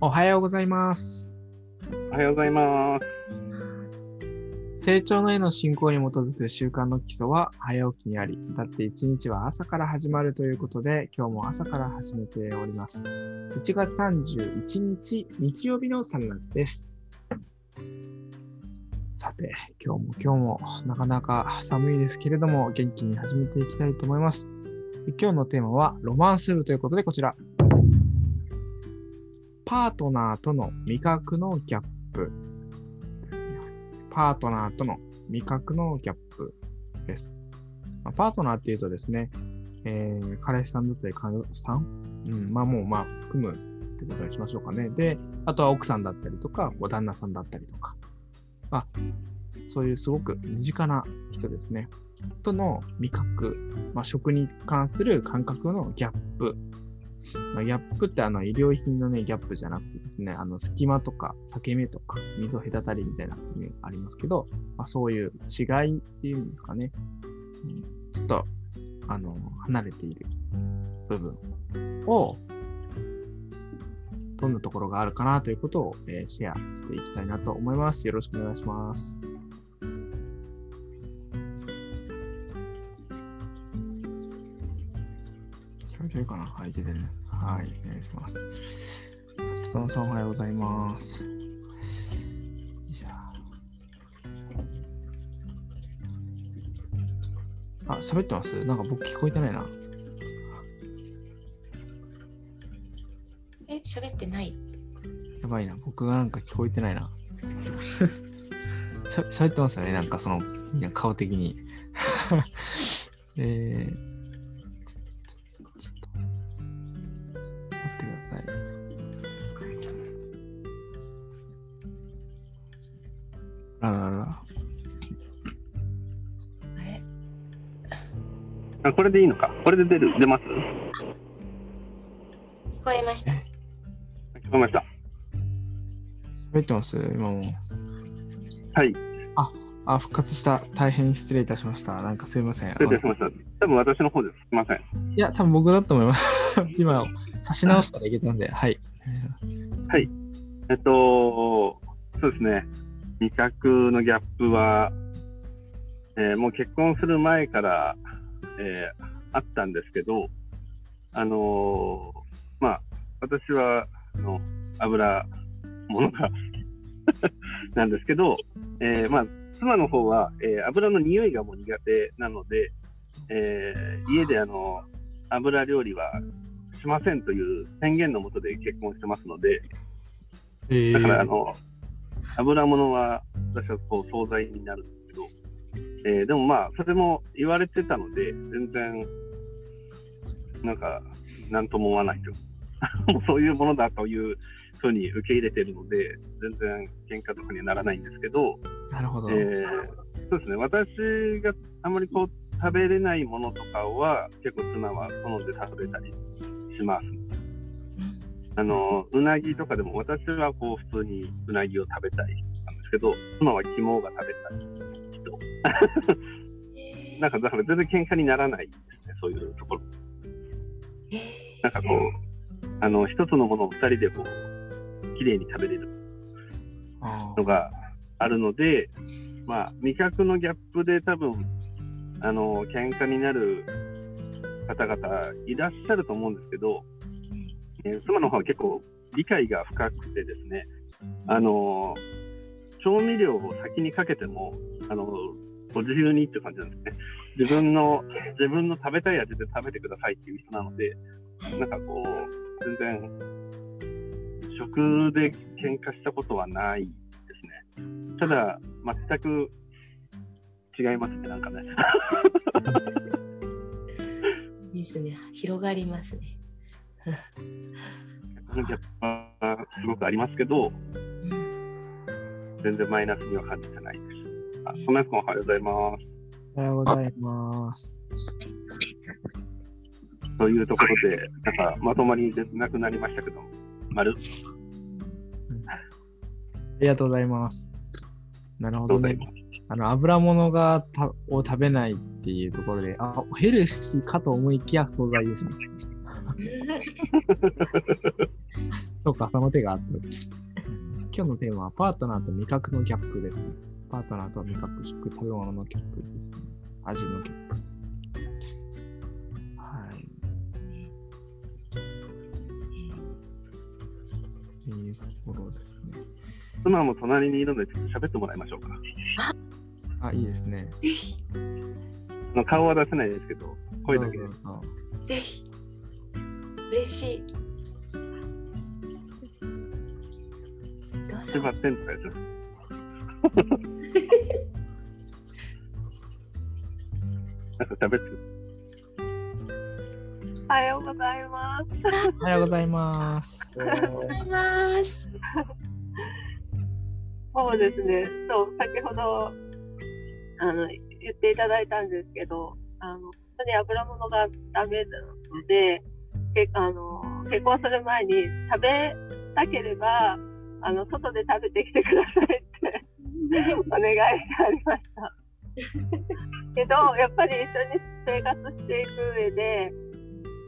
おはようございます。おはようございます。成長のへの進行に基づく習慣の基礎は早起きにあり、だって一日は朝から始まるということで、今日も朝から始めております。1月31日、日曜日のサンラズです。さて、今日も今日もなかなか寒いですけれども、元気に始めていきたいと思います。今日のテーマはロマンス部ということで、こちら。パートナーとの味覚のギャップ。パートナーとの味覚のギャップです。まあ、パートナーっていうとですね、えー、彼氏さんだったり、彼女さん、うん、まあもう、まあ、含むってことにしましょうかね。で、あとは奥さんだったりとか、お旦那さんだったりとか、まあ、そういうすごく身近な人ですね。との味覚、まあ、食に関する感覚のギャップ。まあ、ギャップってあの医療品のね、ギャップじゃなくてですね、あの隙間とか裂け目とか溝隔たりみたいな意味がありますけど、まあ、そういう違いっていうんですかね、うん、ちょっとあの離れている部分をどんなところがあるかなということを、えー、シェアしていきたいなと思います。よろしくお願いします。聞こえてるかな？はい、いけてるね。はい、お願いします。つのさんおはようございます。あ、喋ってます？なんか僕聞こえてないな。え、喋ってない？やばいな。僕がなんか聞こえてないな。しゃ喋ってますよね。なんかその、顔的に。えーあらら。あれ？あこれでいいのか？これで出る出ます？聞こえました。聞こえました。喋ってます？今も。はい。あ、あ、復活した。大変失礼いたしました。なんかすいません。失礼しました。多分私の方です。すみません。いや、多分僕だと思います。今、差し直したらいけたんで、はい。はい。えっと、そうですね。味覚のギャップは、えー、もう結婚する前から、えー、あったんですけど、あのー、まあ、私は、あの、油物が なんですけど、えー、まあ、妻の方は、えー、油の匂いがもう苦手なので、えー、家であの、油料理はしませんという宣言のもとで結婚してますので、えー、だからあの、油物は私はこう惣菜になるんですけど、えー、でもまあ、それも言われてたので、全然、なんか、なんとも思わないと。もうそういうものだというふうに受け入れてるので、全然喧嘩とかにはならないんですけど、なるほど。えー、そうですね、私があまりこう食べれないものとかは、結構妻は好んで食べたりします。あのうなぎとかでも私はこう普通にうなぎを食べたいなんですけど、妻は肝が食べたい人。なんかだから全然喧嘩にならないですね、そういうところ。なんかこう、あの一つのものを二人でこう、綺麗に食べれるのがあるので、まあ、味覚のギャップで多分、あの、喧嘩になる方々いらっしゃると思うんですけど、えー、妻の方は結構理解が深くてですね、あの調味料を先にかけても、あのご自由にって感じなんですね。自分の、自分の食べたい味で食べてくださいっていう人なので、なんかこう、全然、食で喧嘩したことはないですね。ただ、全く違いますね、なんかね。ですね、広がりますね。ギャップはすごくありますけど、全然マイナスには感じてないです。あ、そなやさん。おはようございます。おはようございます。というところで、なん。かまとまりなくなりましたけど、丸、うん、ありがとうございます。なるほどね。あの油物がたを食べないっていうところで、あヘルシーかと思いきや惣菜ですね。そうか、その手があった。今日のテーマはパートナーと味覚のギャップですね。パートナーと味覚、食、食べ物のギャップですね。味のギャップ。はい。というところですね。妻も隣にいるので、ちょっと喋ってもらいましょうか。あ、いいですね。顔は出せないですけど、声だけでぜひ。嬉しい。どうぞ。すいませんとかやつ。なんか喋ってる。おはようございます。おはようございます。ありがとうございます。そうですね。そう、先ほど、あの、言っていただいたんですけど、あの、本当に油物がダメなので、けあの、結婚する前に食べたければ、あの、外で食べてきてくださいって お願いしてありました。けど、やっぱり一緒に生活していく上で、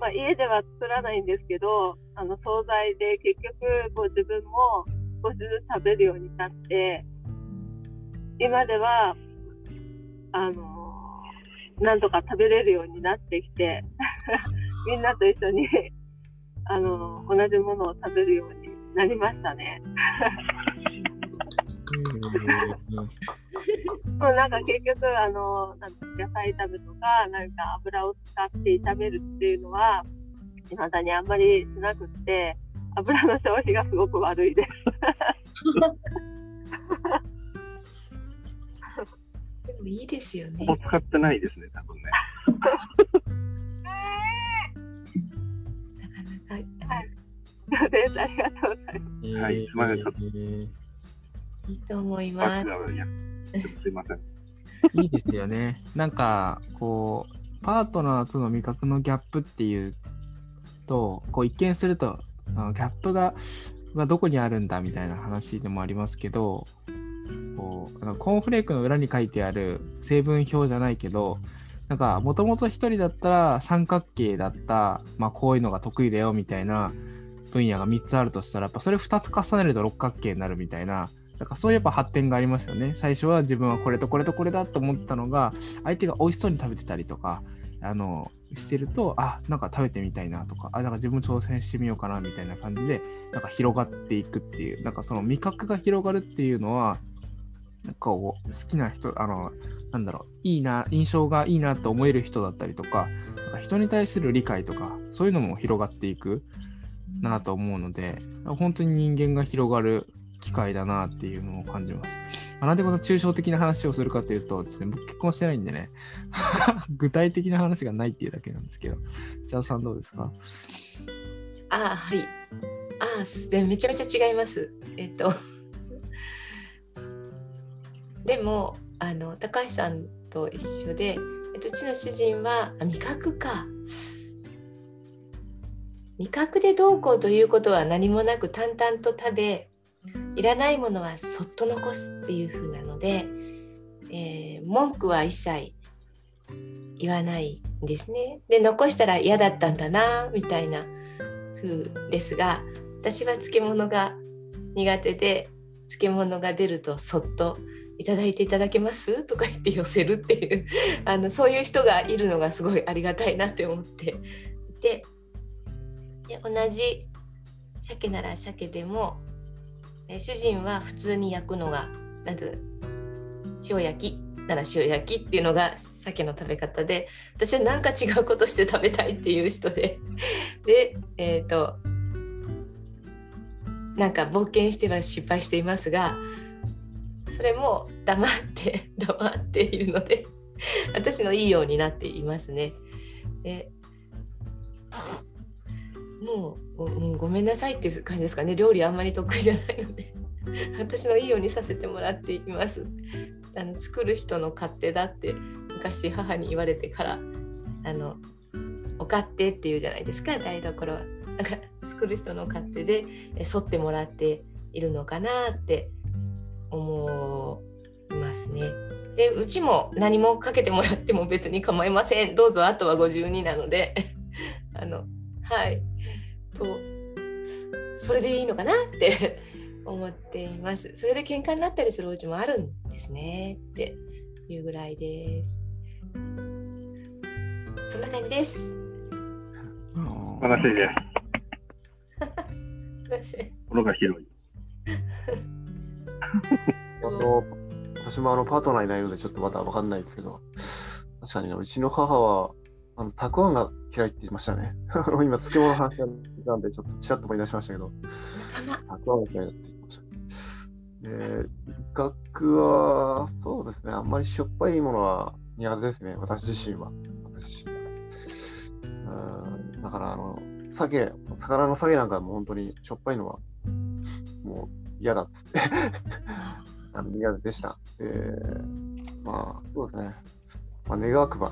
まあ、家では作らないんですけど、あの、惣菜で結局、こう自分も少しずつ食べるようになって、今では、あのなんとか食べれるようになってきて、みんなと一緒に、あの同じものを食べるようになりましたね。もうなんか結局、あのなんか野菜炒めとか、なんか油を使って炒めるっていうのは、未だにあんまりしなくって、油の消費がすごく悪いです。でもいいですよねほ。ぼ使ってないですね、多分ね。です。ありがとうございます。はいすいませんちょっといいと思います。すいません。いいですよね。なんか、こう、パートナーとの味覚のギャップっていうと、こう一見すると、ギャップががどこにあるんだみたいな話でもありますけど、こうあのコーンフレークの裏に書いてある成分表じゃないけど、なんか、もともと一人だったら三角形だった、まあ、こういうのが得意だよみたいな分野が3つあるとしたら、やっぱそれ2つ重ねると六角形になるみたいな、だからそういうやっぱ発展がありますよね。最初は自分はこれとこれとこれだと思ったのが、相手が美味しそうに食べてたりとか、あの、してると、あ、なんか食べてみたいなとか、あ、なんか自分挑戦してみようかなみたいな感じで、なんか広がっていくっていう、なんかその味覚が広がるっていうのは、なんか好きな人、あの、なんだろう、いいな、印象がいいなと思える人だったりとか、なんか人に対する理解とか、そういうのも広がっていくなと思うので、本当に人間が広がる機会だなっていうのを感じます。なんでこの抽象的な話をするかというとですね、僕結婚してないんでね、具体的な話がないっていうだけなんですけど、じゃあさんどうですか？ああはい。あすめちゃめちゃ違います。えっと。でも、あの、高橋さんと一緒で、えっと、うちの主人は、あ味覚か。味覚でどうこうということは何もなく淡々と食べ、いらないものはそっと残すっていう風なので、えー文句は一切言わないんですね。で残したら嫌だったんだなみたいな風ですが私は漬物が苦手で漬物が出るとそっと「いただいていただけます?」とか言って寄せるっていうあのそういう人がいるのがすごいありがたいなって思っていてで同じ鮭なら鮭でもえ主人は普通に焼くのがなんて塩焼きなら塩焼きっていうのが鮭の食べ方で私は何か違うことして食べたいっていう人で でえっ、となんか冒険しては失敗していますがそれも黙って 黙っているので私のいいようになっていますね。でもうごもうごめんなさいっていう感じですかね料理あんまり得意じゃないので 私のいいようにさせてもらっています。あの作る人の勝手だって昔母に言われてからあのお勝手っていうじゃないですか台所は。なんか作る人の勝手でえ沿ってもらっているのかなって思いますね。でうちも何もかけてもらっても別に構いませんどうぞあとは52なので あのはいとそれでいいのかなって 思っています。それで喧嘩になったりするお家もあるんですねっていうぐらいです。そんな感じです。す素晴らしいです。いません。心が広い。あの私もあのパートナーいないのでちょっとまだわかんないですけど、確かにね、うちの母は、あの、たくあんが嫌いって言ってましたね。今、漬物の話なんで、ちょっとちらっと思い出しましたけど、たくあんが嫌いだって言ってました。で、味覚は、そうですね、あんまりしょっぱいものは苦手ですね、私自身は。私うんだから、あの、鮭、魚の鮭なんかも本当にしょっぱいのは、もう嫌だっつって。あの苦手でした。えー、まあ、そうですね。まあ、願わくば、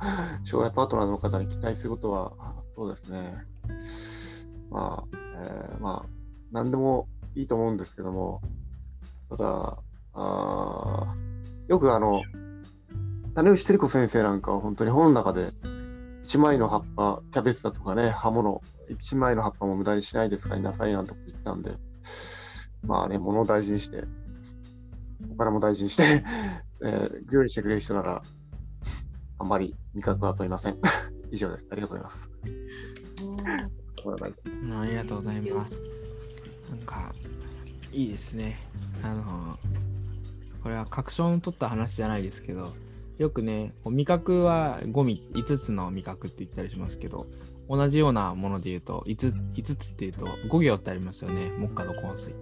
障害パートナーの方に期待することは、そうですね。まあ、えーまあ、何でもいいと思うんですけども、ただ、あよくあの、種吉照子先生なんかは本当に本の中で、一枚の葉っぱ、キャベツだとかね、刃物、一枚の葉っぱも無駄にしないで使いなさいなんてこと言ったんで、まあね、物を大事にして、お金も大事にして、えー料理してくれる人なら、あんまり味覚は問いません。以上です。ありがとうございます。お願いしますうんありがとうございます。なんか、いいですね。あの、これは確証の取った話じゃないですけど、よくね、味覚は5味、5つの味覚って言ったりしますけど、同じようなもので言うと、5, 5つっていうと5行ってありますよね。木下土香水。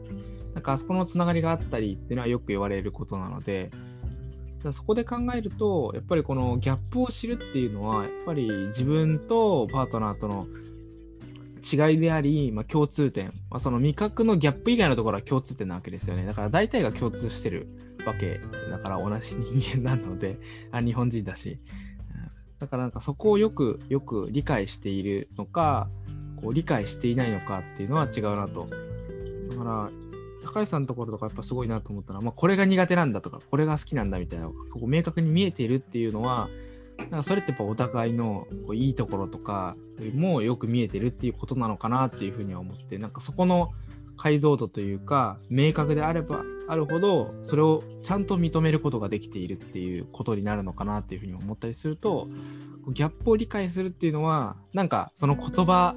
なんかあそこのつながりがあったりっていうのはよく言われることなので、そこで考えると、やっぱりこのギャップを知るっていうのは、やっぱり自分とパートナーとの違いであり、まあ、共通点、まあ、その味覚のギャップ以外のところは共通点なわけですよね。だから大体が共通してるわけだから同じ人間なので、あ日本人だし。だからなんかそこをよくよく理解しているのか、こう理解していないのかっていうのは違うなと。だから、高橋さんのところとかやっぱすごいなと思ったのは、まあ、これが苦手なんだとか、これが好きなんだみたいな、ここ明確に見えているっていうのは、なんかそれってやっぱお互いのこういいところとかもよく見えてるっていうことなのかなっていうふうには思ってなんかそこの解像度というか明確であればあるほどそれをちゃんと認めることができているっていうことになるのかなっていうふうに思ったりするとギャップを理解するっていうのはなんかその言葉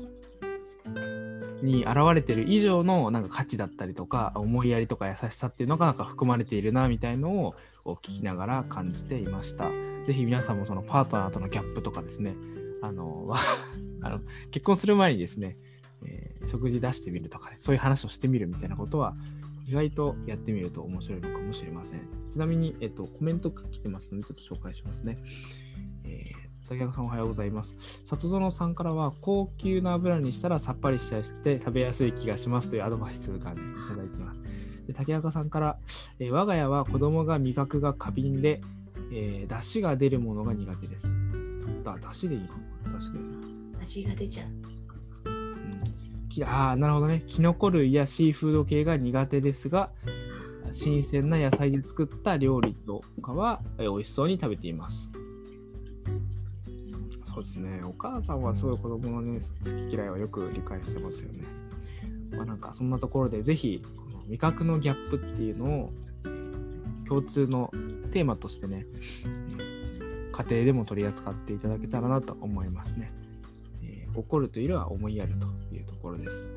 に現れてる以上のなんか価値だったりとか思いやりとか優しさっていうのがなんか含まれているなみたいのを聞きながら感じていました。ぜひ皆さんもそのパートナーとのギャップとかですね、あの、あの結婚する前にですね、えー食事出してみるとかね、そういう話をしてみるみたいなことは、意外とやってみると面白いのかもしれません。ちなみに、えっと、コメントが来てますので、ちょっと紹介しますね。えー竹中さんおはようございます。里園さんからは、高級な油にしたらさっぱりしたりして食べやすい気がしますというアドバイスがね、いただいてます。で竹中さんから、えー我が家は子供が味覚が過敏で、えー、出汁が出るものが苦手です。だ、出汁でいいの？出汁でいいの？味が出ちゃう。うんきああ、なるほどね。キノコ類やシーフード系が苦手ですが、新鮮な野菜で作った料理とかはえー美味しそうに食べています。そうですね。お母さんはすごい子供のね、好き嫌いはよく理解してますよね。まあなんかそんなところでぜひ、味覚のギャップっていうのを共通のテーマとしてね、家庭でも取り扱っていただけたらなと思いますね。えー怒るというよりは思いやるというところです。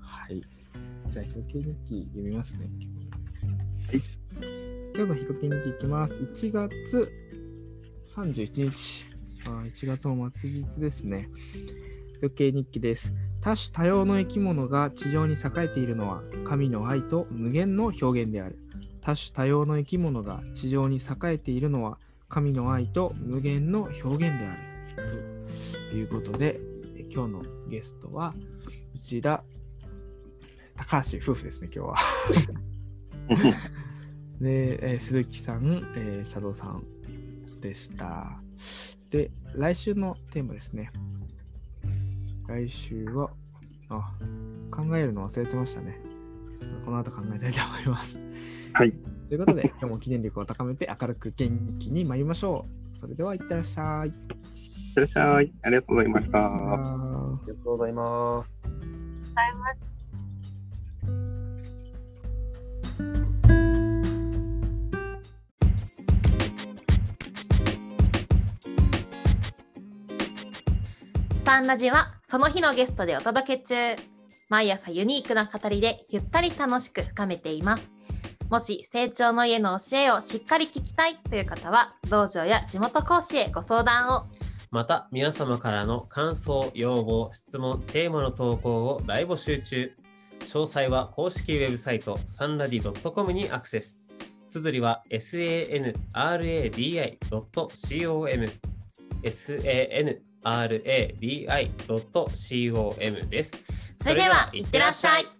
はい。じゃあ、ひとけ日記読みますね。今日のひとけ日記いきます。1月31日。あ1月も末日ですね。ひとけ日記です。多種多様の生き物が地上に栄えているのは神の愛と無限の表現である。多種多様の生き物が地上に栄えているのは神の愛と無限の表現である。ということで、今日のゲストは内田高橋夫婦ですね、今日は。で、えー鈴木さん、えー佐藤さんでした。で、来週のテーマですね。来週は、あ、考えるの忘れてましたね。この後考えたいと思います。はい。ということで、今日も記念力を高めて明るく元気に参りましょう。それでは、いってらっしゃい。いっってらっしゃい。ありがとうございました。ありがとうございます。ございます。タンラジはその日のゲストでお届け中。毎朝ユニークな語りでゆったり楽しく深めています。もし成長の家の教えをしっかり聞きたいという方は、道場や地元講師へご相談を。また皆様からの感想、要望、質問、テーマの投稿を大募集中。詳細は公式ウェブサイトサンラディ .com にアクセス。綴りは sanradi.com sanradi.com rabi.com です。それでは、いってらっしゃい。